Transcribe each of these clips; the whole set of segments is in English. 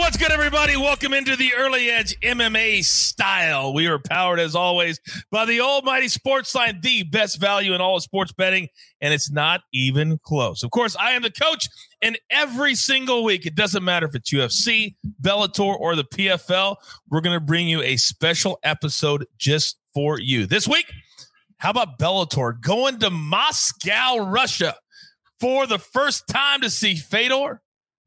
what's good, everybody? Welcome into the Early Edge MMA style. We are powered, as always, by the Almighty Sportsline, the best value in all of sports betting, and it's not even close. Of course, I am the coach, and every single week, it doesn't matter if it's UFC, Bellator, or the PFL, we're going to bring you a special episode just for you. This week, how about Bellator going to Moscow, Russia for the first time to see Fedor?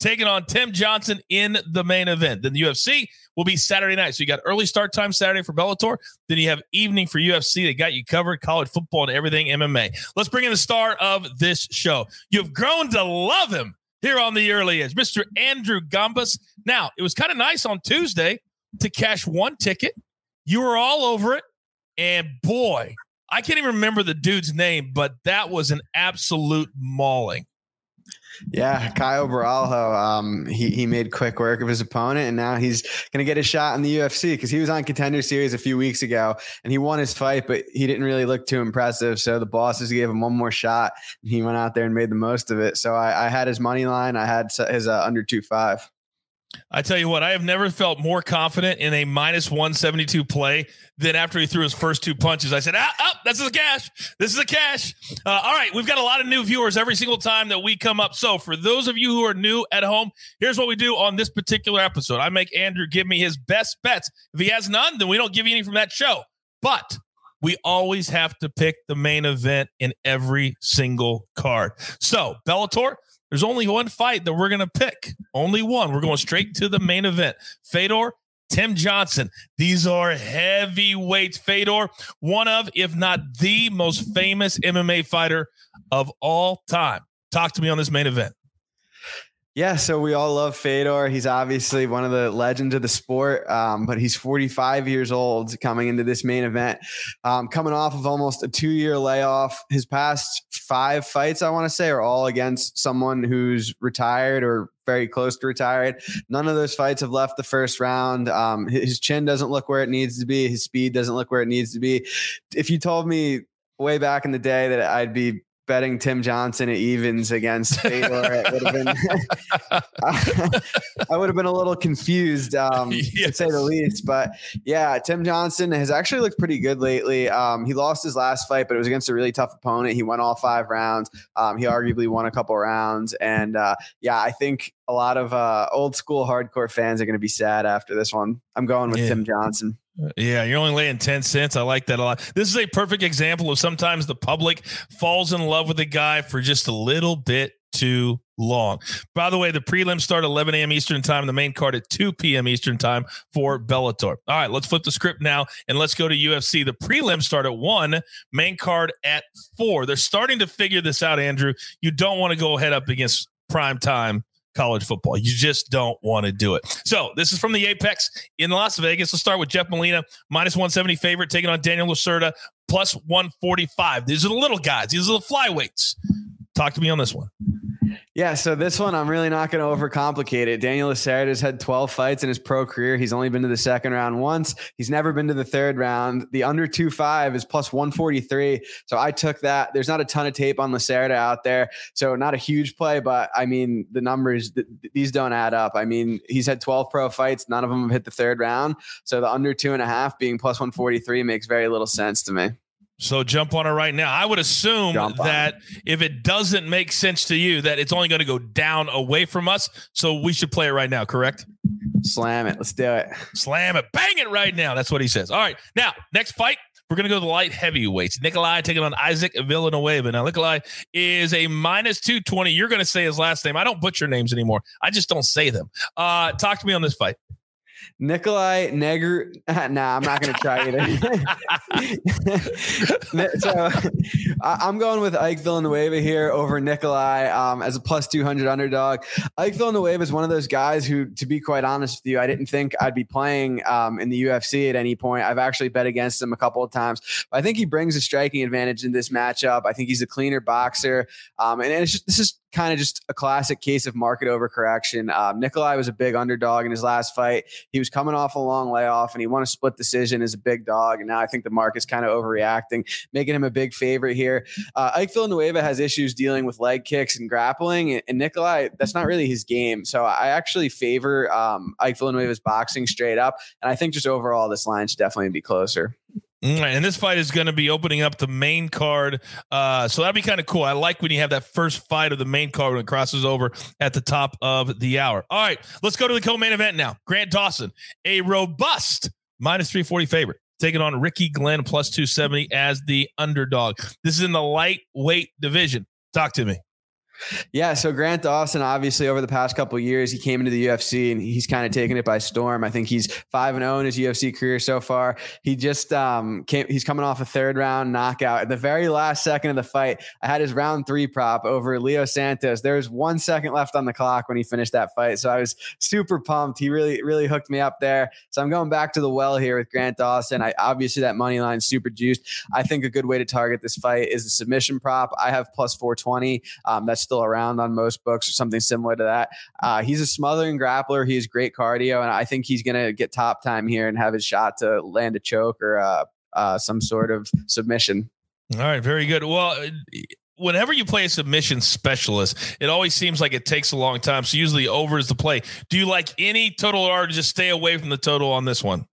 Taking on Tim Johnson in the main event. Then the UFC will be Saturday night. So you got early start time Saturday for Bellator. Then you have evening for UFC. They got you covered, college football and everything MMA. Let's bring in the star of this show. You've grown to love him here on the early edge, Mr. Andrew Gombas. Now, it was kind of nice on Tuesday to cash one ticket. You were all over it. And boy, I can't even remember the dude's name, but that was an absolute mauling. Yeah, Caio Borralho, um, he, he made quick work of his opponent, and now he's going to get a shot in the UFC because he was on Contender Series a few weeks ago and he won his fight, but he didn't really look too impressive. So the bosses gave him one more shot. And he went out there and made the most of it. So I, I had his money line. I had his uh, under two five. I tell you what, I have never felt more confident in a minus 172 play than after he threw his first two punches. I said, ah, oh, this is a cash. This is a cash. Uh, all right, we've got a lot of new viewers every single time that we come up. So for those of you who are new at home, here's what we do on this particular episode. I make Andrew give me his best bets. If he has none, then we don't give you any from that show. But we always have to pick the main event in every single card. So Bellator – there's only one fight that we're going to pick. Only one. We're going straight to the main event. Fedor, Tim Johnson. These are heavyweights. Fedor, one of, if not the most famous MMA fighter of all time. Talk to me on this main event. Yeah, so we all love Fedor. He's obviously one of the legends of the sport, um, but he's 45 years old coming into this main event, um, coming off of almost a two year layoff. His past five fights, I want to say, are all against someone who's retired or very close to retired. None of those fights have left the first round. Um, his chin doesn't look where it needs to be. His speed doesn't look where it needs to be. If you told me way back in the day that I'd be betting Tim Johnson at evens against Fedor, it would have been I would have been a little confused um, yes. to say the least. But yeah, Tim Johnson has actually looked pretty good lately. Um, he lost his last fight, but it was against a really tough opponent. He won all five rounds. Um, he arguably won a couple rounds, and uh, yeah, I think a lot of uh, old school hardcore fans are going to be sad after this one. I'm going with yeah. Tim Johnson. Yeah, you're only laying 10 cents. I like that a lot. This is a perfect example of sometimes the public falls in love with a guy for just a little bit too long. By the way, the prelims start 11 a.m. Eastern time, the main card at 2 p.m. Eastern time for Bellator. All right, let's flip the script now and let's go to UFC. The prelims start at 1, main card at 4. They're starting to figure this out, Andrew. You don't want to go head up against prime time college football. You just don't want to do it. So this is from the Apex in Las Vegas. Let's start with Jeff Molina, minus 170 favorite, taking on Daniel Lacerda, plus 145. These are the little guys. These are the flyweights. Talk to me on this one. Yeah, so this one I'm really not going to overcomplicate it. Daniel Lacerda has had 12 fights in his pro career. He's only been to the second round once. He's never been to the third round. The under 2-5 is plus 143. So I took that. There's not a ton of tape on Lacerda out there. So not a huge play, but I mean, the numbers, th- these don't add up. I mean, he's had 12 pro fights. None of them have hit the third round. So the under two and a half being plus 143 makes very little sense to me. So jump on it right now. I would assume that if it doesn't make sense to you, that it's only going to go down away from us. So we should play it right now, correct? Slam it. Let's do it. Slam it. Bang it right now. That's what he says. All right. Now, next fight. We're going to go to the light heavyweights. Nicolae taking on Isaac Villanueva. Now, Nicolae is a minus 220. You're going to say his last name. I don't butcher names anymore. I just don't say them. Uh, talk to me on this fight. Nicolae Neger. nah, I'm not going to try either. so I'm going with Ike Villanueva here over Nicolae um, as a plus 200 underdog. Ike Villanueva is one of those guys who, to be quite honest with you, I didn't think I'd be playing um, in the UFC at any point. I've actually bet against him a couple of times. But I think he brings a striking advantage in this matchup. I think he's a cleaner boxer. Um, and it's just, this is kind of just a classic case of market overcorrection. Um, Nicolae was a big underdog in his last fight. He was coming off a long layoff and he won a split decision as a big dog. And now I think the market's kind of overreacting, making him a big favorite here. Uh, Ike Villanueva has issues dealing with leg kicks and grappling, and, and Nicolae, that's not really his game. So I actually favor um, Ike Villanueva's boxing straight up. And I think just overall, this line should definitely be closer. And this fight is going to be opening up the main card. Uh, so that'd be kind of cool. I like when you have that first fight of the main card when it crosses over at the top of the hour. All right, let's go to the co main event now. Grant Dawson, a robust minus 340 favorite, taking on Ricky Glenn plus 270 as the underdog. This is in the lightweight division. Talk to me. Yeah, so Grant Dawson, obviously, over the past couple years, he came into the UFC and he's kind of taken it by storm. I think he's five and zero oh in his UFC career so far. He just um, came. He's coming off a third round knockout at the very last second of the fight. I had his round three prop over Leo Santos. There was one second left on the clock when he finished that fight, so I was super pumped. He really, really hooked me up there. So I'm going back to the well here with Grant Dawson. I obviously that money line super juiced. I think a good way to target this fight is the submission prop. I have plus 420. Um, that's still around on most books or something similar to that. Uh, he's a smothering grappler. He has great cardio, and I think he's going to get top time here and have his shot to land a choke or uh, uh, some sort of submission. All right, very good. Well, whenever you play a submission specialist, it always seems like it takes a long time. So usually over is the play. Do you like any total or just stay away from the total on this one?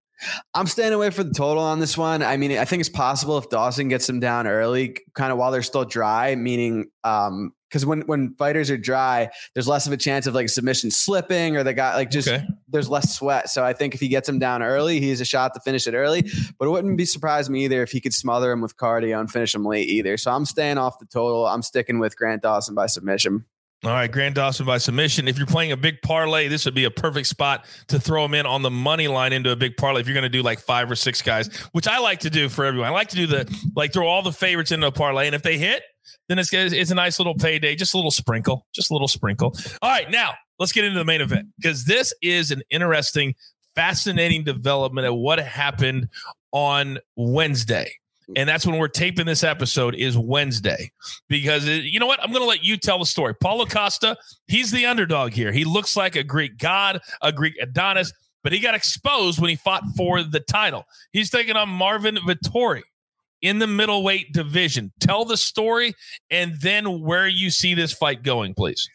I'm staying away for the total on this one. I mean, I think it's possible if Dawson gets them down early, kind of while they're still dry, meaning um, because when when fighters are dry, there's less of a chance of like submission slipping or they got like just okay. there's less sweat. So I think if he gets him down early, he's a shot to finish it early. But it wouldn't be surprised me either if he could smother him with cardio and finish him late either. So I'm staying off the total. I'm sticking with Grant Dawson by submission. All right, Grant Dawson by submission. If you're playing a big parlay, this would be a perfect spot to throw him in on the money line into a big parlay. If you're going to do like five or six guys, which I like to do for everyone, I like to do the like throw all the favorites into a parlay, and if they hit, then it's it's a nice little payday, just a little sprinkle, just a little sprinkle. All right, now let's get into the main event because this is an interesting, fascinating development of what happened on Wednesday and that's when we're taping this episode is Wednesday because it, you know what I'm going to let you tell the story. Paulo Costa, he's the underdog here. He looks like a Greek god, a Greek Adonis, but he got exposed when he fought for the title. He's taking on Marvin Vettori in the middleweight division. Tell the story and then where you see this fight going, please.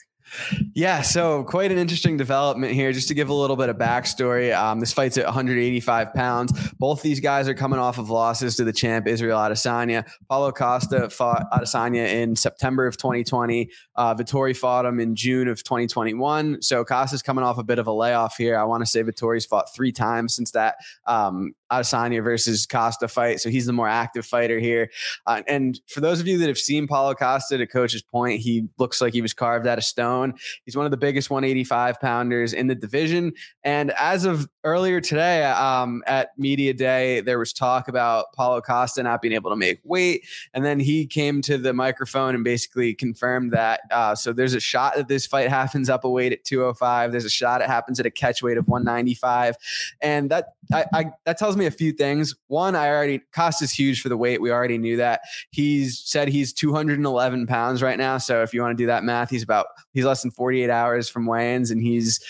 Yeah, so quite an interesting development here. Just to give a little bit of backstory, um, this fight's at 185 pounds. Both these guys are coming off of losses to the champ Israel Adesanya. Paulo Costa fought Adesanya in September of 2020. Uh, Vettori fought him in June of 2021. So Costa's coming off a bit of a layoff here. I want to say Vettori's fought three times since that um, Adesanya versus Costa fight. So he's the more active fighter here. Uh, and for those of you that have seen Paulo Costa, to coach's point, he looks like he was carved out of stone. He's one of the biggest 185 pounders in the division. And as of earlier today um, at Media Day, there was talk about Paulo Costa not being able to make weight. And then he came to the microphone and basically confirmed that. Uh, so there's a shot that this fight happens up a weight at 205. There's a shot it happens at a catch weight of 195. And that I, I that tells me a few things. One, I already cost is huge for the weight. We already knew that. He's said he's 211 pounds right now. So if you want to do that math, he's about he's less than 48 hours from weigh-ins, and he's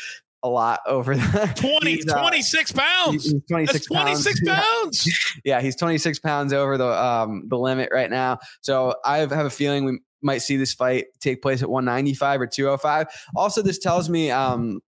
a lot over that. 20, uh, 26 pounds. He's 26 That's 26 pounds. pounds. yeah, he's 26 pounds over the um the limit right now. So I have a feeling we might see this fight take place at 195 or 205. Also, this tells me um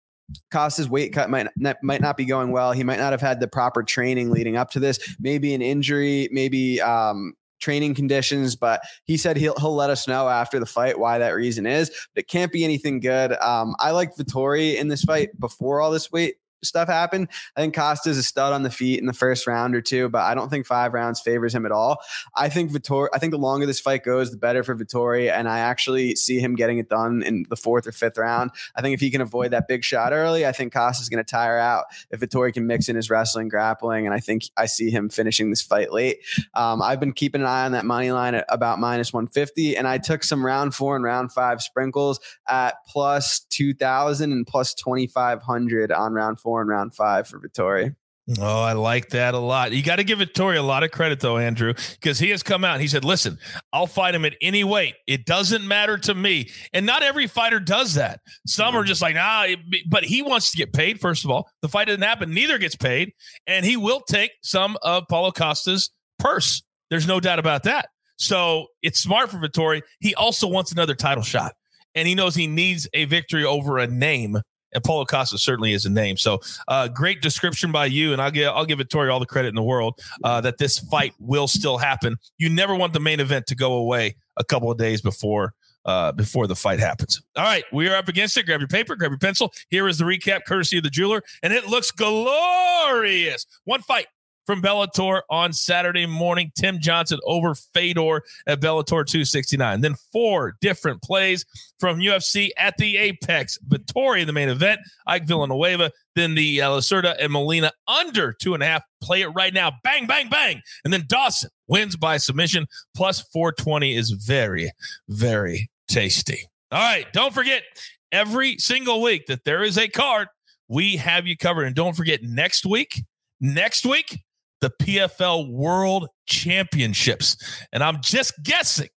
Costa's weight cut might not, might not be going well. He might not have had the proper training leading up to this. Maybe an injury, maybe um, training conditions. But he said he'll he'll let us know after the fight why that reason is. But it can't be anything good. Um, I like Vettori in this fight before all this weight stuff happened. I think Costa's a stud on the feet in the first round or two, but I don't think five rounds favors him at all. I think Vettori, I think the longer this fight goes, the better for Vettori. And I actually see him getting it done in the fourth or fifth round. I think if he can avoid that big shot early, I think Costa's going to tire out. If Vettori can mix in his wrestling, grappling, and I think I see him finishing this fight late. Um, I've been keeping an eye on that money line at about minus 150, and I took some round four and round five sprinkles at plus 2,000 and plus 2,500 on round four four and round five for Vettori. Oh, I like that a lot. You got to give Vettori a lot of credit, though, Andrew, because he has come out and he said, Listen, I'll fight him at any weight. It doesn't matter to me. And not every fighter does that. Some are mm. just like, nah, but he wants to get paid, first of all. The fight didn't happen. Neither gets paid. And he will take some of Paulo Costa's purse. There's no doubt about that. So it's smart for Vettori. He also wants another title shot. And he knows he needs a victory over a name and Paulo Costa certainly is a name. So, uh, great description by you, and I'll give I'll give Vettori all the credit in the world uh, that this fight will still happen. You never want the main event to go away a couple of days before uh, before the fight happens. All right, we are up against it. Grab your paper, grab your pencil. Here is the recap, courtesy of the jeweler, and it looks glorious. One fight from Bellator on Saturday morning. Tim Johnson over Fedor at Bellator 269. Then four different plays from UFC at the Apex. Vettori in the main event, Ike Villanueva, then the uh, Lacerda and Molina under two and a half. Play it right now. Bang, bang, bang. And then Dawson wins by submission. Plus 420 is very, very tasty. All right. Don't forget every single week that there is a card. We have you covered. And don't forget next week, next week, the PFL World Championships. And I'm just guessing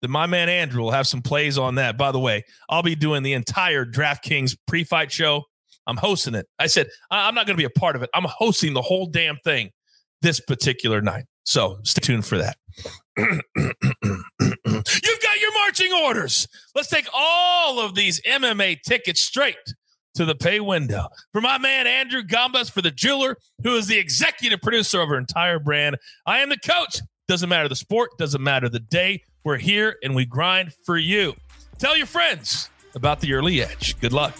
that my man Andrew will have some plays on that. By the way, I'll be doing the entire DraftKings pre fight show. I'm hosting it. I said, I'm not going to be a part of it. I'm hosting the whole damn thing this particular night. So stay tuned for that. You've got your marching orders. Let's take all of these MMA tickets straight to the pay window. For my man Andrew Gombas, for the jeweler, who is the executive producer of our entire brand, I am the coach. Doesn't matter the sport, doesn't matter the day. We're here and we grind for you. Tell your friends about the early edge. Good luck.